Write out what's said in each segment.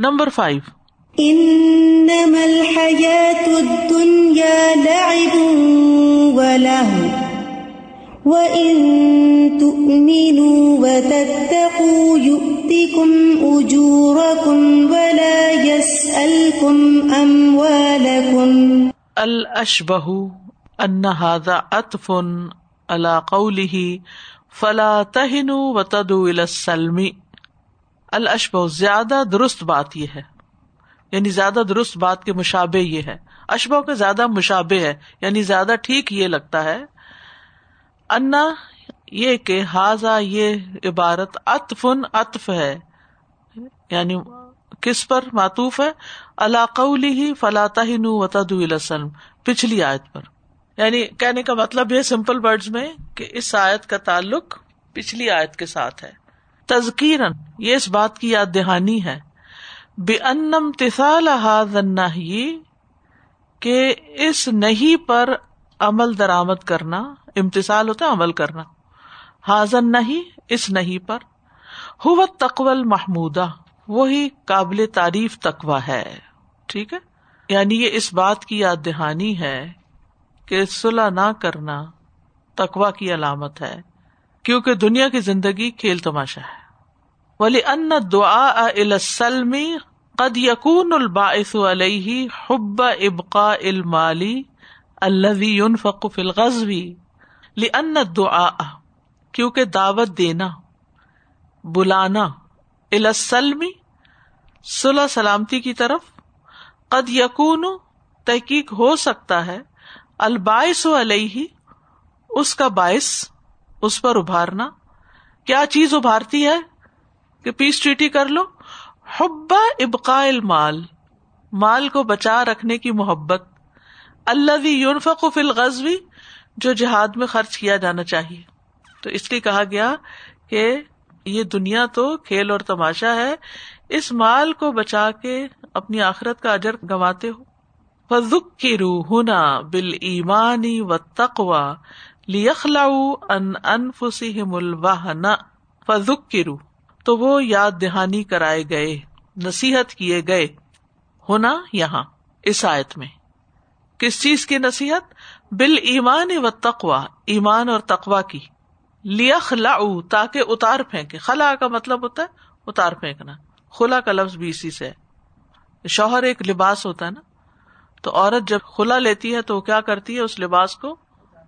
Number five. إنما الحياة الدنيا لعب ولهو وإن تؤمنوا وتتقوا يؤتكم أجوركم ولا يسألكم أموالكم۔ الاشبہ ان هذا عطف على قوله فلا تهنوا وتدعوا الى السلم۔ الاشبہ، زیادہ درست بات یہ ہے۔ یعنی زیادہ درست بات کے مشابے یہ ہے۔ اشبہ کے زیادہ مشابے ہے یعنی زیادہ ٹھیک یہ لگتا ہے۔ انا، یہ کہ حاضا یہ عبارت اطفن اطف ہے۔ یعنی کس پر معطوف ہے؟ اللہ قولی ہی فلاح وطد السلم، پچھلی آیت پر۔ یعنی کہنے کا مطلب یہ سمپل ورڈ میں کہ اس آیت کا تعلق پچھلی آیت کے ساتھ ہے۔ تزکیرن یہ اس بات کی یاد دہانی ہے۔ بے انم تسال کہ اس نہیں پر عمل درآمد کرنا امتسال ہوتا ہے عمل کرنا۔ حاضر نہیں اس نہیں پر۔ ہو تقول محمودہ وہی قابل تعریف تقوا ہے۔ ٹھیک ہے؟ یعنی یہ اس بات کی یاد دہانی ہے کہ صلاح نہ کرنا تقوا کی علامت ہے۔ کیونکہ دنیا کی زندگی کھیل تماشا ہے۔ ولی ان دعا السلمی قد یقون الباعث علیہ حب ابقا المالی الذي ينفق في الغزو۔ لان الدعاء، کیونکہ دعوت دینا، بلانا السلمی صلح سلامتی کی طرف قد یقون تحقیق ہو سکتا ہے۔ الباعث علیہ اس کا باعث اس پر ابھارنا۔ کیا چیز ابھارتی ہے؟ کہ پیس ٹریٹی کر لو۔ حبا ابقا المال۔ مال کو بچا رکھنے کی محبت۔ اللہ یونفق فل غزوی جو جہاد میں خرچ کیا جانا چاہیے۔ تو اس لیے کہا گیا کہ یہ دنیا تو کھیل اور تماشا ہے۔ اس مال کو بچا کے اپنی آخرت کا اجر گنواتے ہو۔ فزک کی روح ہونا بال ایمانی و تقوا لیخلا ان انفسی ملواہ نہ کی تو وہ یاد دہانی کرائے گئے، نصیحت کیے گئے۔ ہونا یہاں، اس آیت میں۔ کس چیز کی نصیحت؟ بال ایمان و تقوا ایمان اور تقوا کی۔ لیخ تاکہ اتار پھینکے۔ خلا کا مطلب ہوتا ہے اتار پھینکنا۔ خلا کا لفظ بھی اسی سے شوہر ایک لباس ہوتا ہے نا، تو عورت جب خلا لیتی ہے تو وہ کیا کرتی ہے؟ اس لباس کو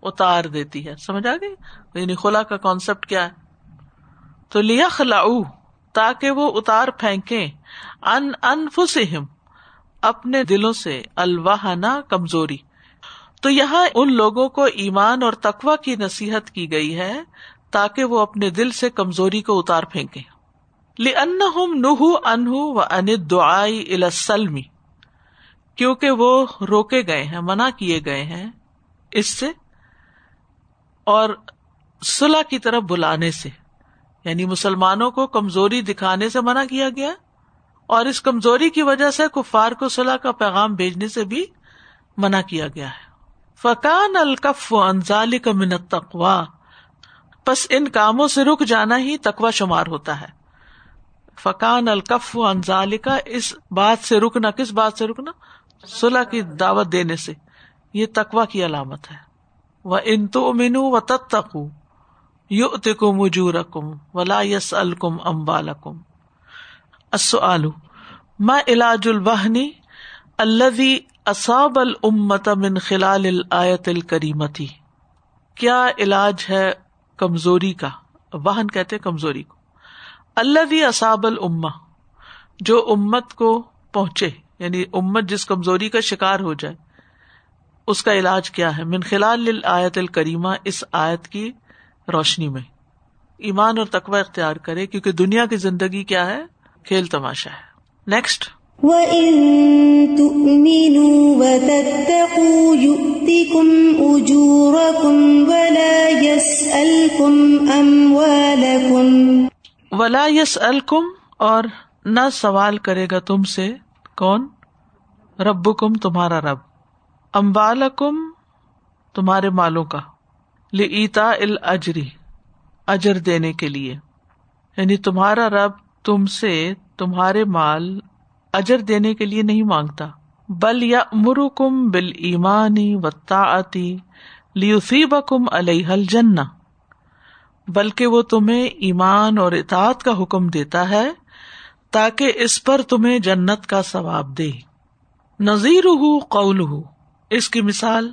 اتار دیتی ہے۔ سمجھ آ گئی؟ یعنی خلا کا کانسیپٹ کیا ہے؟ تو لیا خلاؤ تاکہ وہ اتار پھینکے ان انفسہم، اپنے دلوں سے الواہنا کمزوری۔ تو یہاں ان لوگوں کو ایمان اور تقوا کی نصیحت کی گئی ہے، تاکہ وہ اپنے دل سے کمزوری کو اتار پھینکے ان نہ انہ و ان دعائی السلمی کیونکہ وہ روکے گئے ہیں، منع کیے گئے ہیں، اس سے اور صلاح کی طرف بلانے سے یعنی مسلمانوں کو کمزوری دکھانے سے منع کیا گیا اور اس کمزوری کی وجہ سے کفار کو صلاح کا پیغام بھیجنے سے بھی منع کیا گیا ہے۔ فقان الکف و انزال کا منت تقوا بس ان کاموں سے رک جانا ہی تقوا شمار ہوتا ہے۔ فقان الکف و انزال کا اس بات سے رکنا، کس بات سے رکنا؟ صلاح کی دعوت دینے سے۔ یہ تقوا کی علامت ہے۔ وہ ان تو مینو و تتقو یو تکم وجور کم ولا یس الکم امبالکم السؤال، ما علاج الوہنی الذي اصاب الامت من خلال الآیت الکریمتی کیا علاج ہے کمزوری کا؟ وہن کہتے کمزوری کو۔ الذي اصاب الامہ جو امت کو پہنچے یعنی امت جس کمزوری کا شکار ہو جائے اس کا علاج کیا ہے؟ من خلال الآیت الکریمہ اس آیت کی روشنی میں۔ ایمان اور تقوی اختیار کرے کیونکہ دنیا کی زندگی کیا ہے؟ کھیل تماشا ہے۔ نیکسٹ ولا یس الکم اور نہ سوال کرے گا تم سے کون؟ رب کم تمہارا رب۔ امبالکم تمہارے مالوں کا لیتا ال اجری اجر دینے کے لیے۔ یعنی تمہارا رب تم سے تمہارے مال اجر دینے کے لیے نہیں مانگتا۔ بل یا مرکم بل ایمانی و تعتی لیوسیب کم الحل جن بلکہ وہ تمہیں ایمان اور اطاعت کا حکم دیتا ہے تاکہ اس پر تمہیں جنت کا ثواب دے۔ نذیر ہُو قول ہُو اس کی مثال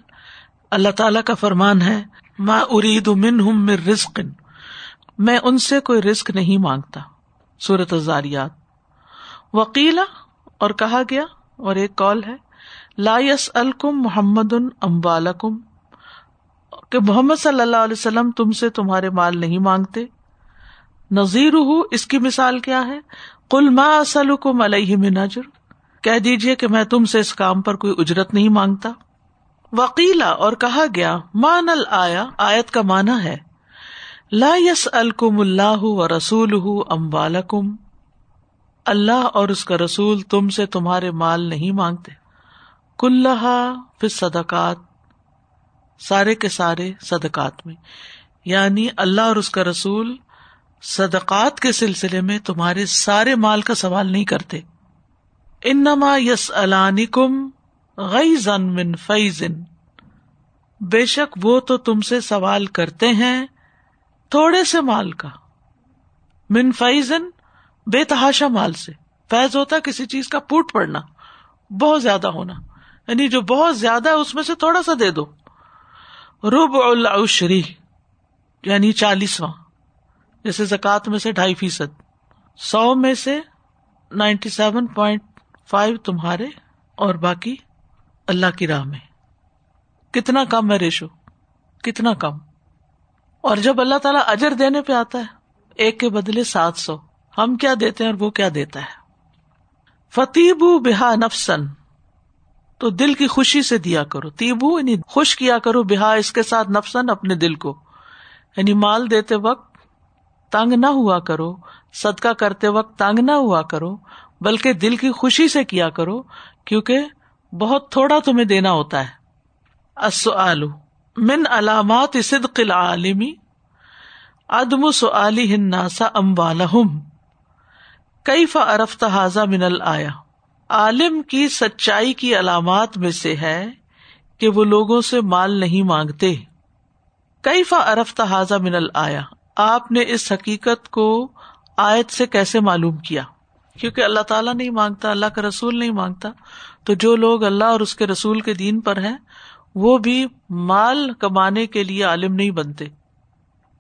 اللہ تعالی کا فرمان ہے میں ارید من ہوں مر رزق. میں ان سے کوئی رزق نہیں مانگتا۔ صورت زاریات وکیلا اور کہا گیا، اور ایک کال ہے، لا یس الکم محمد امبالکم کہ محمد صلی اللہ علیہ وسلم تم سے تمہارے مال نہیں مانگتے۔ نذیر اس کی مثال کیا ہے؟ کل ما اسلکم علیہ من اجر. کہہ دیجیے کہ میں تم سے اس کام پر کوئی اجرت نہیں مانگتا۔ وکیلا اور کہا گیا مان ال آیا آیت کا مانا ہے، لا یس الکم اللہ و رسول ام اللہ اور اس کا رسول تم سے تمہارے مال نہیں مانگتے کلّہ پھر صدقات سارے کے سارے صدقات میں یعنی اللہ اور اس کا رسول صدقات کے سلسلے میں تمہارے سارے مال کا سوال نہیں کرتے۔ انما یس علانی کم غی من فیزن بے شک وہ تو تم سے سوال کرتے ہیں، تھوڑے سے مال کا۔ من فیزن بے تحاشا مال سے۔ فیض ہوتا کسی چیز کا پوٹ پڑنا، بہت زیادہ ہونا۔ یعنی جو بہت زیادہ ہے، اس میں سے تھوڑا سا دے دو۔ رب العشری یعنی چالیسواں۔ جیسے زکات میں سے ڈھائی فیصد۔ سو میں سے نائنٹی سیون پوائنٹ فائیو تمہارے اور باقی۔ اللہ کی راہ میں۔ کتنا کم ہے ریشو، کتنا کم۔ اور جب اللہ تعالیٰ اجر دینے پہ آتا ہے، ایک کے بدلے سات سو۔ ہم کیا دیتے ہیں اور وہ کیا دیتا ہے۔ فتیبو بحا نفسن تو دل کی خوشی سے دیا کرو۔ تیبو یعنی خوش کیا کرو بحا اس کے ساتھ نفسن اپنے دل کو۔ یعنی مال دیتے وقت تنگ نہ ہوا کرو، صدقہ کرتے وقت تنگ نہ ہوا کرو، بلکہ دل کی خوشی سے کیا کرو، کیونکہ بہت تھوڑا تمہیں دینا ہوتا ہے۔ من علامات صدق العالمی عدم سعلی ہناسا اموالہم کئی فا حاضہ من الآیا عالم کی سچائی کی علامات میں سے ہے کہ وہ لوگوں سے مال نہیں مانگتے۔ کئی فا حاضہ من الآیا آپ نے اس حقیقت کو آیت سے کیسے معلوم کیا؟ کیونکہ اللہ تعالیٰ نہیں مانگتا، اللہ کا رسول نہیں مانگتا۔ تو جو لوگ اللہ اور اس کے رسول کے دین پر ہیں، وہ بھی مال کمانے کے لیے عالم نہیں بنتے۔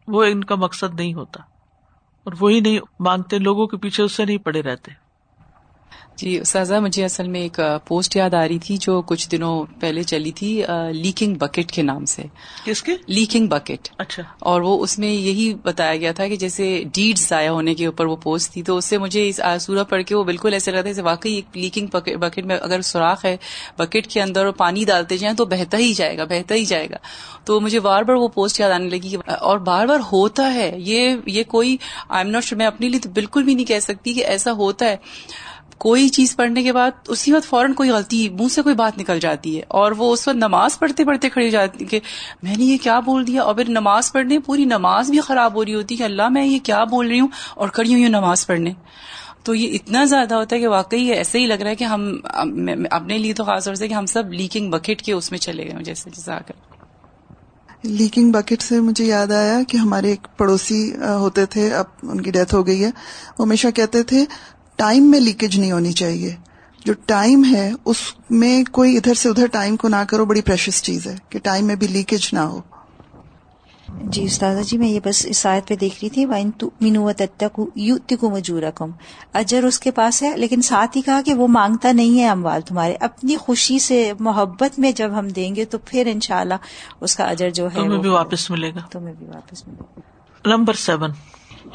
وہ ان کا مقصد نہیں ہوتا۔ اور وہی نہیں، مانگتے، لوگوں کے پیچھے اس سے نہیں پڑے رہتے۔ جی سازا مجھے اصل میں ایک پوسٹ یاد آ رہی تھی جو کچھ دنوں پہلے چلی تھی لیکنگ بکٹ کے نام سے۔ کس کے؟ Leaking bucket. اچھا۔ اور وہ اس میں یہی بتایا گیا تھا کہ جیسے ڈیڈ ضائع ہونے کے اوپر وہ پوسٹ تھی تو اس سے مجھے اس سورہ پڑھ کے وہ بالکل ایسے لگتا ہے جیسے واقعی ایک لیکنگ بکٹ میں اگر سوراخ ہے بکٹ کے اندر اور پانی ڈالتے جائیں تو بہتا ہی جائے گا بہتا ہی جائے گا۔ تو مجھے بار بار وہ پوسٹ یاد آنے لگی اور بار بار ہوتا ہے یہ یہ کوئی آئی ایم ناٹ میں اپنے لیے تو بالکل بھی نہیں کہہ سکتی کہ ایسا ہوتا ہے۔ کوئی چیز پڑھنے کے بعد اسی وقت فوراً کوئی غلطی منہ سے کوئی بات نکل جاتی ہے اور وہ اس وقت نماز پڑھتے پڑھتے کھڑی جاتی کہ میں نے یہ کیا بول دیا اور پھر نماز پڑھنے پوری نماز بھی خراب ہو رہی ہوتی کہ اللہ میں یہ کیا بول رہی ہوں اور کھڑی ہوں نماز پڑھنے۔ تو یہ اتنا زیادہ ہوتا ہے کہ واقعی ایسے ہی لگ رہا ہے کہ ہم اپنے لیے تو خاص طور سے کہ ہم سب لیکنگ بکٹ کے اس میں چلے گئے جیسے جیسا کر لیکنگ بکٹ سے مجھے یاد آیا کہ ہمارے ایک پڑوسی ہوتے تھے، اب ان کی ڈیتھ ہو گئی ہے۔ وہ ہمیشہ کہتے تھے ٹائم میں لیکیج نہیں ہونی چاہیے۔ جو ٹائم ہے اس میں کوئی ادھر سے ادھر ٹائم کو نہ کرو بڑی پریشس چیز ہے کہ ٹائم میں بھی لیکیج نہ ہو۔ جی استاذہ جی میں یہ بس اس آیت پہ دیکھ رہی تھی وائن مینو تک یوتی کو مجور رقم اجر اس کے پاس ہے لیکن ساتھ ہی کہا کہ وہ مانگتا نہیں ہے اموال تمہارے۔ اپنی خوشی سے محبت میں جب ہم دیں گے تو پھر انشاءاللہ اس کا اجر جو ہے تمہیں بھی واپس ملے گا۔ تمہیں بھی واپس ملے گا۔ Number seven.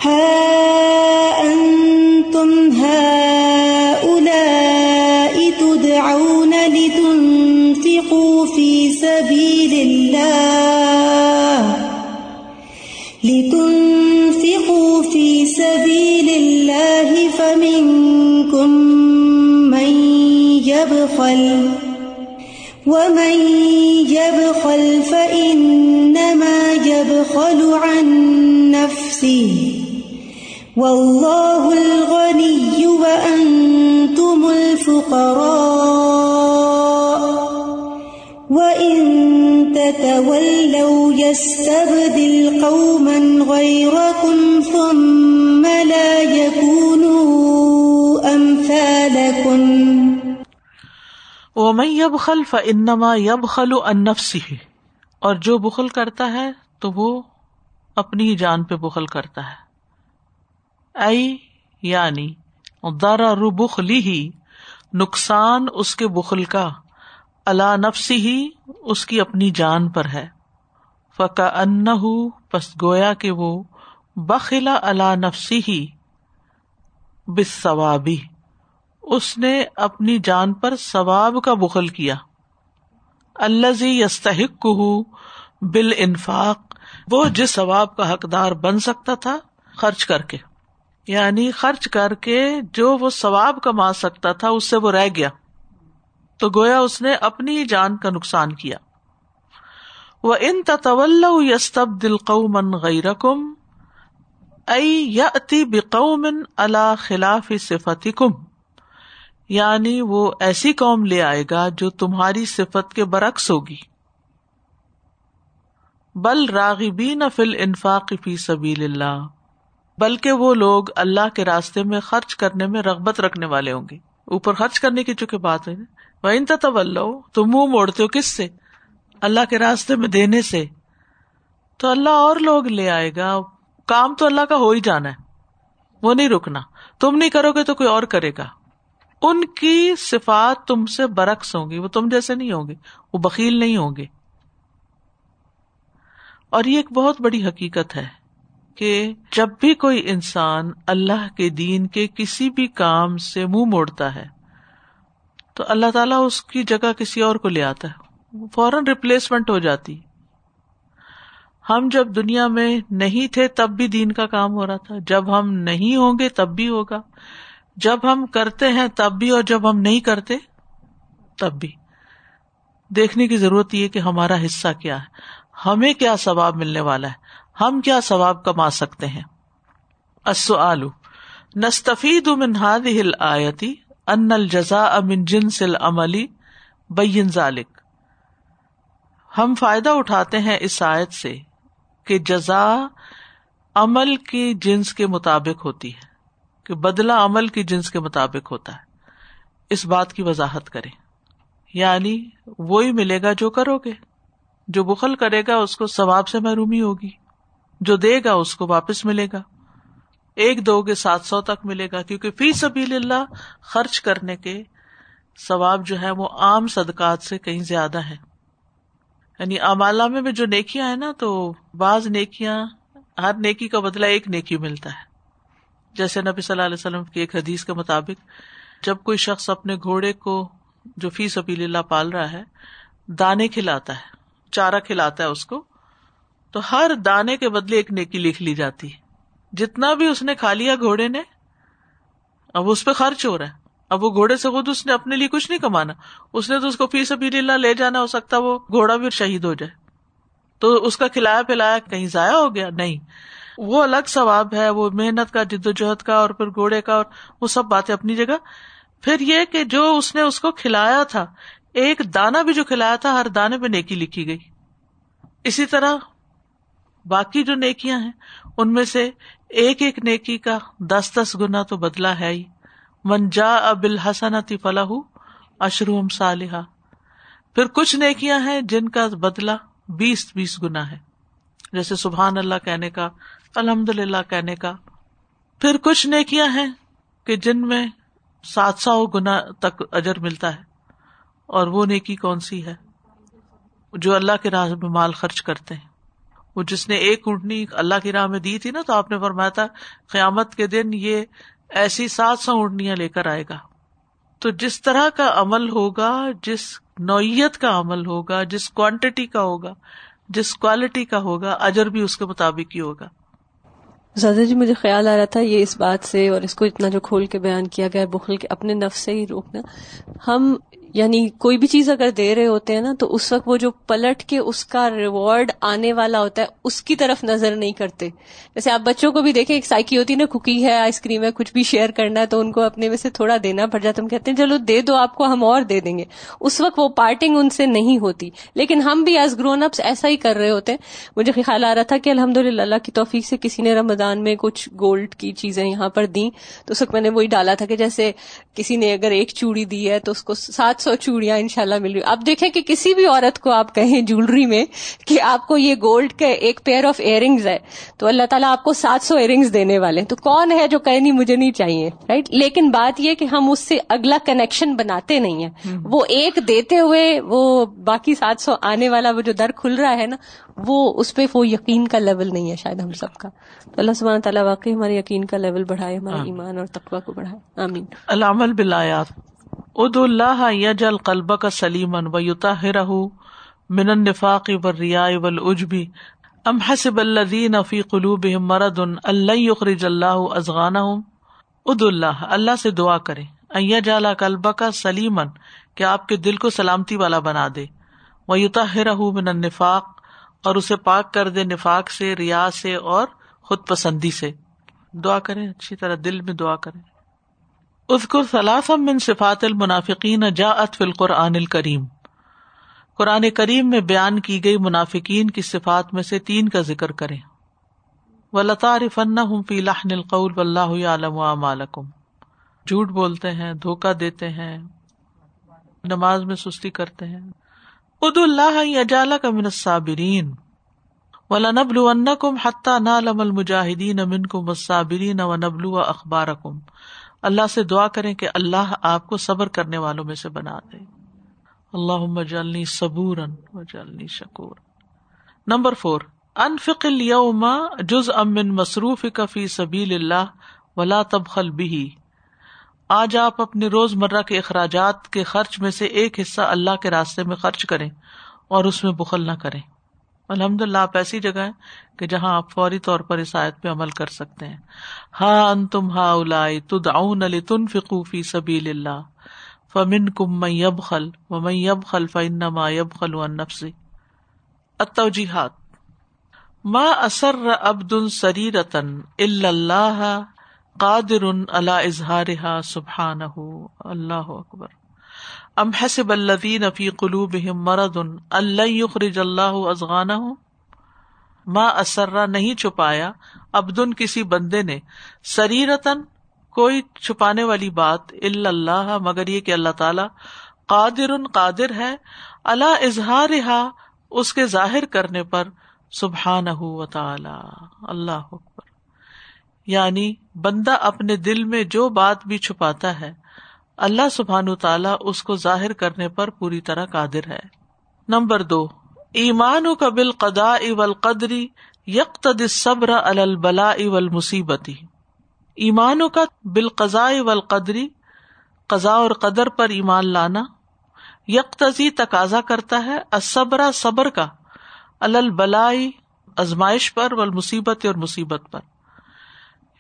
ها أنتم هؤلاء تدعون لتنفقوا في سبيل الله لتنفقوا في سبيل الله فمنكم من يبخل ومن يبخل فإنما يبخل عن نفسه واللہ الغنی وانتم الفقراء وإن تتولوا يستبدل قوما غيركم ثم لا يكونوا أمثالكم. ومن يبخل فإنما يبخل عن نفسه اور جو بخل کرتا ہے تو وہ اپنی جان پہ بخل کرتا ہے۔ ائی یعنی درا ربخلی ہی نقصان اس کے بخل کا اللہ نفسی ہی اس کی اپنی جان پر ہے۔ فقا ان پس گویا کہ وہ بخلا اللہ نفسی ہی بس ثوابی اس نے اپنی جان پر ثواب کا بخل کیا۔ اللہ زی یستحق بال انفاق وہ جس ثواب کا حقدار بن سکتا تھا، خرچ کر کے۔ یعنی خرچ کر کے جو وہ ثواب کما سکتا تھا اس سے وہ رہ گیا۔ تو گویا اس نے اپنی جان کا نقصان کیا۔ وہ ان تطول یستب دل قومن غیر کم اتی بقومن اللہ خلاف صفتی کم یعنی وہ ایسی قوم لے آئے گا جو تمہاری صفت کے برعکس ہوگی۔ بل راغبین فل انفاق فی سبیل اللہ بلکہ وہ لوگ اللہ کے راستے میں خرچ کرنے میں رغبت رکھنے والے ہوں گے۔ اوپر خرچ کرنے کی چونکہ بات ہے وہ ان طول تم منہ موڑتے ہو کس سے؟ اللہ کے راستے میں دینے سے۔ تو اللہ اور لوگ لے آئے گا۔ کام تو اللہ کا ہو ہی جانا ہے۔ وہ نہیں رکنا۔ تم نہیں کرو گے تو کوئی اور کرے گا۔ ان کی صفات تم سے برعکس ہوں گی۔ وہ تم جیسے نہیں ہوں گے۔ وہ بکیل نہیں ہوں گے۔ اور یہ ایک بہت بڑی حقیقت ہے۔ کہ جب بھی کوئی انسان اللہ کے دین کے کسی بھی کام سے منہ موڑتا ہے، تو اللہ تعالیٰ اس کی جگہ کسی اور کو لے آتا ہے۔ فوراً ریپلیسمنٹ ہو جاتی۔ ہم جب دنیا میں نہیں تھے، تب بھی دین کا کام ہو رہا تھا۔ جب ہم نہیں ہوں گے، تب بھی ہوگا۔ جب ہم کرتے ہیں، تب بھی، اور جب ہم نہیں کرتے، تب بھی۔ دیکھنے کی ضرورت یہ کہ ہمارا حصہ کیا ہے۔ ہمیں کیا ثواب ملنے والا ہے؟ ہم کیا ثواب کما سکتے ہیں؟ نستفید من هذه آیتی ان الجزا امن جنس العملی بین ذالک ہم فائدہ اٹھاتے ہیں اس آیت سے کہ جزا عمل کی جنس کے مطابق ہوتی ہے، کہ بدلا عمل کی جنس کے مطابق ہوتا ہے۔ اس بات کی وضاحت کرے یعنی وہی ملے گا جو کرو گے، جو بخل کرے گا اس کو ثواب سے محرومی ہوگی۔ جو دے گا اس کو واپس ملے گا۔ ایک دو کے سات سو تک ملے گا، کیونکہ فی سبیل اللہ خرچ کرنے کے ثواب جو ہے وہ عام صدقات سے کہیں زیادہ ہے۔ یعنی امالا میں جو نیکیاں ہیں نا، تو بعض نیکیاں، ہر نیکی کا بدلا ایک نیکی ملتا ہے۔ جیسے نبی صلی اللہ علیہ وسلم کی ایک حدیث کے مطابق، جب کوئی شخص اپنے گھوڑے کو جو فی سبیل اللہ پال رہا ہے، دانے کھلاتا ہے، چارہ کھلاتا ہے اس کو تو ہر دانے کے بدلے ایک نیکی لکھ لی جاتی ہے۔ جتنا بھی اس نے کھا لیا گھوڑے نے، اب اس پہ خرچ ہو رہا ہے۔ اب وہ گھوڑے سے خود اس نے اپنے لیے کچھ نہیں کمانا۔ اس نے تو اس کو فی سبیل اللہ لے جانا، ہو سکتا وہ گھوڑا بھی شہید ہو جائے۔ تو اس کا کھلایا پلایا کہیں ضائع ہو گیا؟ نہیں۔ وہ الگ ثواب ہے، وہ محنت کا، جد و جہد کا اور پھر گھوڑے کا اور وہ سب باتیں اپنی جگہ۔ پھر یہ کہ جو اس نے اس کو کھلایا تھا، ایک دانا بھی جو کھلایا تھا، ہر دانے پہ نیکی لکھی گئی۔ اسی طرح باقی جو نیکیاں ہیں، ان میں سے ایک ایک نیکی کا دس دس گنا تو بدلا ہے ہی۔ منجا ابل حسن فلاح اشروم صالحہ۔ پھر کچھ نیکیاں ہیں جن کا بدلا بیس بیس گنا ہے۔ جیسے سبحان اللہ کہنے کا الحمد للہ کہنے کا۔ پھر کچھ نیکیاں ہیں کہ جن میں سات سو گنا تک اجر ملتا ہے۔ اور وہ نیکی کون سی ہے؟ جو اللہ کے راہ میں مال خرچ کرتے ہیں۔ وہ جس نے ایک اونٹنی اللہ کی راہ میں دی تھی نا، تو آپ نے فرمایا تھا، قیامت کے دن یہ ایسی سات سو اونٹنیاں لے کر آئے گا۔ تو جس طرح کا عمل ہوگا، جس نوعیت کا عمل ہوگا، جس کوانٹٹی کا ہوگا، جس کوالٹی کا ہوگا، اجر بھی اس کے مطابق ہی ہوگا۔ زیادہ جی مجھے خیال آ رہا تھا یہ اس بات سے اور اس کو اتنا جو کھول کے بیان کیا گیا، بخل کے اپنے نفس سے ہی روکنا۔ ہم یعنی کوئی بھی چیز اگر دے رہے ہوتے ہیں نا، تو اس وقت وہ جو پلٹ کے اس کا ریوارڈ آنے والا ہوتا ہے، اس کی طرف نظر نہیں کرتے۔ جیسے آپ بچوں کو بھی دیکھیں، ایک سائیکی ہوتی ہے نا، کوکی ہے، آئس کریم ہے، کچھ بھی شیئر کرنا ہے تو ان کو اپنے میں سے تھوڑا دینا پڑ جاتا ہم کہتے ہیں، چلو دے دو، آپ کو ہم اور دے دیں گے۔ اس وقت وہ پارٹنگ ان سے نہیں ہوتی۔ لیکن ہم بھی ایز گرون اپس ایسا ہی کر رہے ہوتے ہیں۔ مجھے خیال آ رہا تھا کہ الحمد للہ اللہ کی توفیق سے کسی نے رمضان میں کچھ گولڈ کی چیزیں یہاں پر دیں۔ تو اس وقت میں نے وہی ڈالا تھا کہ جیسے کسی نے اگر ایک چوڑی دی ہے تو اس کو سات سو چوڑیاں ان شاء اللہ مل رہی اب دیکھیں کہ کسی بھی عورت کو آپ کہیں جولری میں کہ آپ کو یہ گولڈ کے ایک پیئر آف ایئر رنگز ہے تو اللہ تعالیٰ آپ کو سات سو ایئر رنگز دینے والے تو کون ہے جو کہ نہیں مجھے نہیں چاہیے رائٹ لیکن بات یہ کہ ہم اس سے اگلا کنیکشن بناتے نہیں ہیں۔ وہ ایک دیتے ہوئے وہ باقی سات سو آنے والا وہ جو در کھل رہا ہے نا وہ اس پہ وہ یقین کا لیول نہیں ہے شاید ہم سب کا۔ تو اللہ سبحانہ تعالیٰ واقعی ہمارے یقین کا لیول بڑھائے ہمارے ایمان اور تقوی کو بڑھائے۔ آمین۔ العمل بالآیات۔ اد اللہ یجل قلب کا سلیمن و یوتا من النفاق والرياء والعجب. ام حسب الذين في قلوبهم مرض ان لن يخرج الله اذغانهم اد اللہ اللہ سے دعا کرے ایا جالا قلب کا سلیمن کہ آپ کے دل کو سلامتی والا بنا دے. وہ یوتا من النفاق، اور اسے پاک کر دے نفاق سے، ریا سے اور خود پسندی سے. دعا کریں، اچھی طرح دل میں دعا کریں. اسکر ثلاثم من صفات المنافقین جا ات فل قرآن الکریم۔ قرآن کریم میں بیان کی گئی منافقین کی صفات میں سے تین کا ذکر کریں۔ و لطار فن ہوں فی لحن القول جھوٹ بولتے ہیں دھوکا دیتے ہیں، نماز میں سستی کرتے ہیں۔ اد اللہ اجالا کا من الصابرین۔ ولا نبلو ان کم حتہ نالم المجاہدین اللہ سے دعا کریں کہ اللہ آپ کو صبر کرنے والوں میں سے بنا دے۔ اللہ جلنی صبور جلنی شکور نمبر فور انفق اليوم جز امن مصروف کفی سبیل اللہ ولا تبخل بھی آج آپ اپنے روز مرہ کے اخراجات کے خرچ میں سے ایک حصہ اللہ کے راستے میں خرچ کریں اور اس میں بخل نہ کریں۔ الحمد للہ آپ ایسی جگہ ہے کہ جہاں آپ فوری طور پر اس آیت پہ عمل کر سکتے ہیں۔ ہاں ان تم ہا الائی تد اون تن فکوفی سبیل اللہ فمن کم میں یب خل و میں یب خل فنما یب خل و نفسی اتوجیحات ما اثر عبد سری رتن اللہ قادر اللہ اظہار سبحان اللہ اکبر۔ ام حسب الذین فی قلوبہم مرض اللہ یخرج اللہ ازغانہم؟ ما اسرا نہیں چھپایا عبدن کسی بندے نے سریرتن کوئی چھپانے والی بات الا اللہ، مگر یہ کہ اللہ تعالی قادر قادر ہے اللہ اظہار اس کے ظاہر کرنے پر سبحان و تعالی اللہ اکبر۔ یعنی بندہ اپنے دل میں جو بات بھی چھپاتا ہے اللہ سبحان تعالیٰ اس کو ظاہر کرنے پر پوری طرح قادر ہے۔ نمبر دو ایمان کا بال قدا اول قدری یک صبر البلا اول مصیبتی ایمان کا بال قزا اول قدری قزا اور قدر پر ایمان لانا یکتزی تقاضا کرتا ہے اسبرا صبر کا البلائی ازمائش پر و مصیبت اور مصیبت پر۔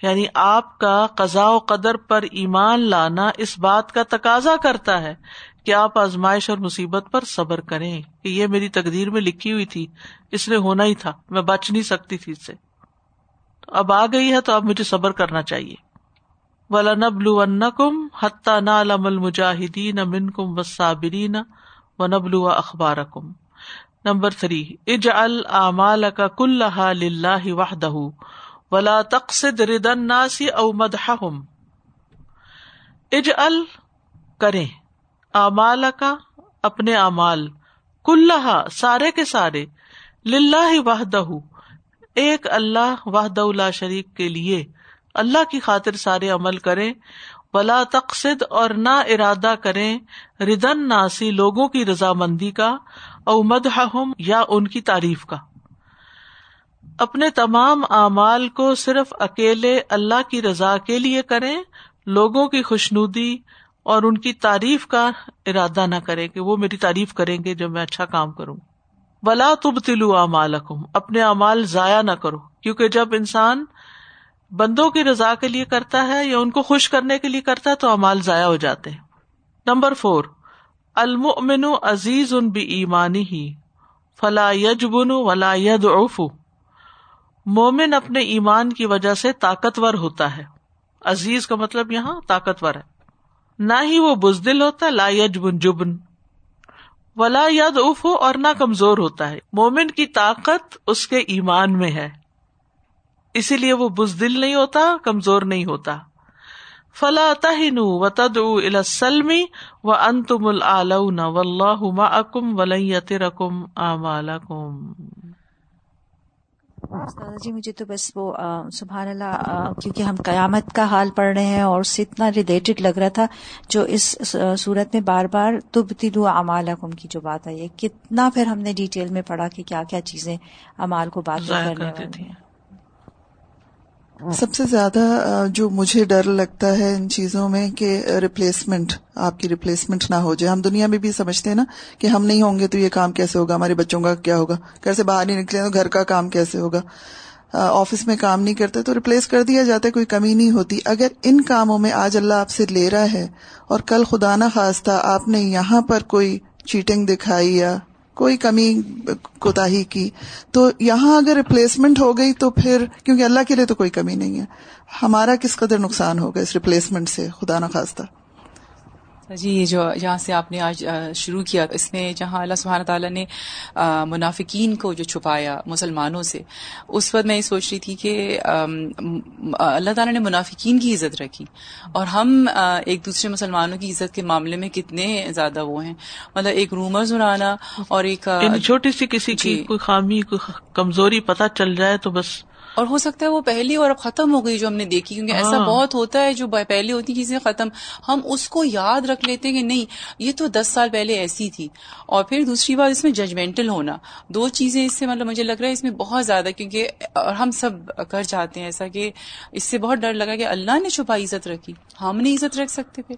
یعنی آپ کا قزا و قدر پر ایمان لانا اس بات کا تقاضا کرتا ہے کہ آپ آزمائش اور مصیبت پر صبر کریں کہ یہ میری تقدیر میں لکھی ہوئی تھی، اس نے ہونا ہی تھا، میں بچ نہیں سکتی تھی اس سے۔ اب آ گئی ہے تو اب مجھے صبر کرنا چاہیے۔ ولا نبلو ان کم حتہ نالم المجاہدین امن کم و صابرین و نبلو اخبار کم نمبر تھری اج المال کا کل لہ وحدہ۔ ولا تقصد ردن ناسی او مدحہم اج ال کرے امال کا اپنے امال کلّہ سارے کے سارے، للہ وحدہ۔ ایک اللہ وحد اللہ شریک کے لیے اللہ کی خاطر سارے عمل کریں۔ ولا تقصد اور نہ ارادہ کریں ردن ناسی لوگوں کی رضامندی کا، او مدحہم یا ان کی تعریف کا۔ اپنے تمام اعمال کو صرف اکیلے اللہ کی رضا کے لیے کریں، لوگوں کی خوشنودی اور ان کی تعریف کا ارادہ نہ کرے کہ وہ میری تعریف کریں گے جب میں اچھا کام کروں۔ بلا تب تلو اعمال اپنے اعمال ضائع نہ کرو، کیونکہ جب انسان بندوں کی رضا کے لیے کرتا ہے یا ان کو خوش کرنے کے لیے کرتا ہے تو امال ضائع ہو جاتے ہیں۔ نمبر فور، المؤمن عزیز ان بھی ایمانی ہی فلا یجبن ولا یدعف مومن اپنے ایمان کی وجہ سے طاقتور ہوتا ہے۔ عزیز کا مطلب یہاں طاقتور ہے۔ نہ ہی وہ بزدل ہوتا، لا یجبن جبن۔ ولا ید اف ہو اور نہ کمزور ہوتا ہے۔ مومن کی طاقت اس کے ایمان میں ہے۔ اسی لیے وہ بزدل نہیں ہوتا، کمزور نہیں ہوتا۔ فلا تہن و تد السلمی و ان تم العلون و اللہ اکم ولیت رقم استاد جی مجھے تو بس وہ سبحان اللہ کیونکہ ہم قیامت کا حال پڑھ رہے ہیں اور اس سے اتنا ریلیٹڈ لگ رہا تھا جو اس صورت میں بار بار تب تلو امال کی جو بات آئی ہے کتنا پھر ہم نے ڈیٹیل میں پڑھا کہ کیا کیا چیزیں امال کو بات کرنے ہیں۔ سب سے زیادہ جو مجھے ڈر لگتا ہے ان چیزوں میں کہ ریپلیسمنٹ آپ کی ریپلیسمنٹ نہ ہو جائے۔ ہم دنیا میں بھی سمجھتے ہیں نا کہ ہم نہیں ہوں گے تو یہ کام کیسے ہوگا؟ ہمارے بچوں کا کیا ہوگا؟ گھر سے باہر نہیں نکلے تو گھر کا کام کیسے ہوگا؟ آفس میں کام نہیں کرتے تو ریپلیس کر دیا جاتا ہے، کوئی کمی نہیں ہوتی۔ اگر ان کاموں میں آج اللہ آپ سے لے رہا ہے اور کل خدا نہ خواستہ آپ نے یہاں پر کوئی چیٹنگ دکھائی یا کوئی کمی کوتا کی۔ تو یہاں اگر ریپلیسمنٹ ہو گئی تو پھر، کیونکہ اللہ کے لیے تو کوئی کمی نہیں ہے۔ ہمارا کس قدر نقصان ہوگا اس ریپلیسمنٹ سے؟ خدا نخواستہ۔ جی یہ جو جہاں سے آپ نے آج شروع کیا اس میں جہاں اللہ سبحانہ تعالیٰ نے منافقین کو جو چھپایا مسلمانوں سے اس وقت میں یہ سوچ رہی تھی کہ اللہ تعالیٰ نے منافقین کی عزت رکھی اور ہم ایک دوسرے مسلمانوں کی عزت کے معاملے میں کتنے زیادہ وہ ہیں مطلب ایک رومرز اڑانا اور ایک یعنی چھوٹی سی کسی کی جی۔ کوئی خامی کوئی کمزوری پتہ چل جائے تو بس اور ہو سکتا ہے وہ پہلی اور اب ختم ہو گئی جو ہم نے دیکھی کیونکہ ایسا ہاں۔ بہت ہوتا ہے جو پہلے ہوتی چیزیں ختم ہم اس کو یاد رکھ لیتے کہ نہیں یہ تو دس سال پہلے ایسی تھی۔ اور پھر دوسری بات اس میں ججمنٹل ہونا۔ دو چیزیں اس سے مطلب مجھے لگ رہا ہے اس میں بہت زیادہ کیونکہ اور ہم سب کر جاتے ہیں ایسا کہ اس سے بہت ڈر لگا کہ اللہ نے چھپا عزت رکھی۔ ہم نہیں عزت رکھ سکتے پھر۔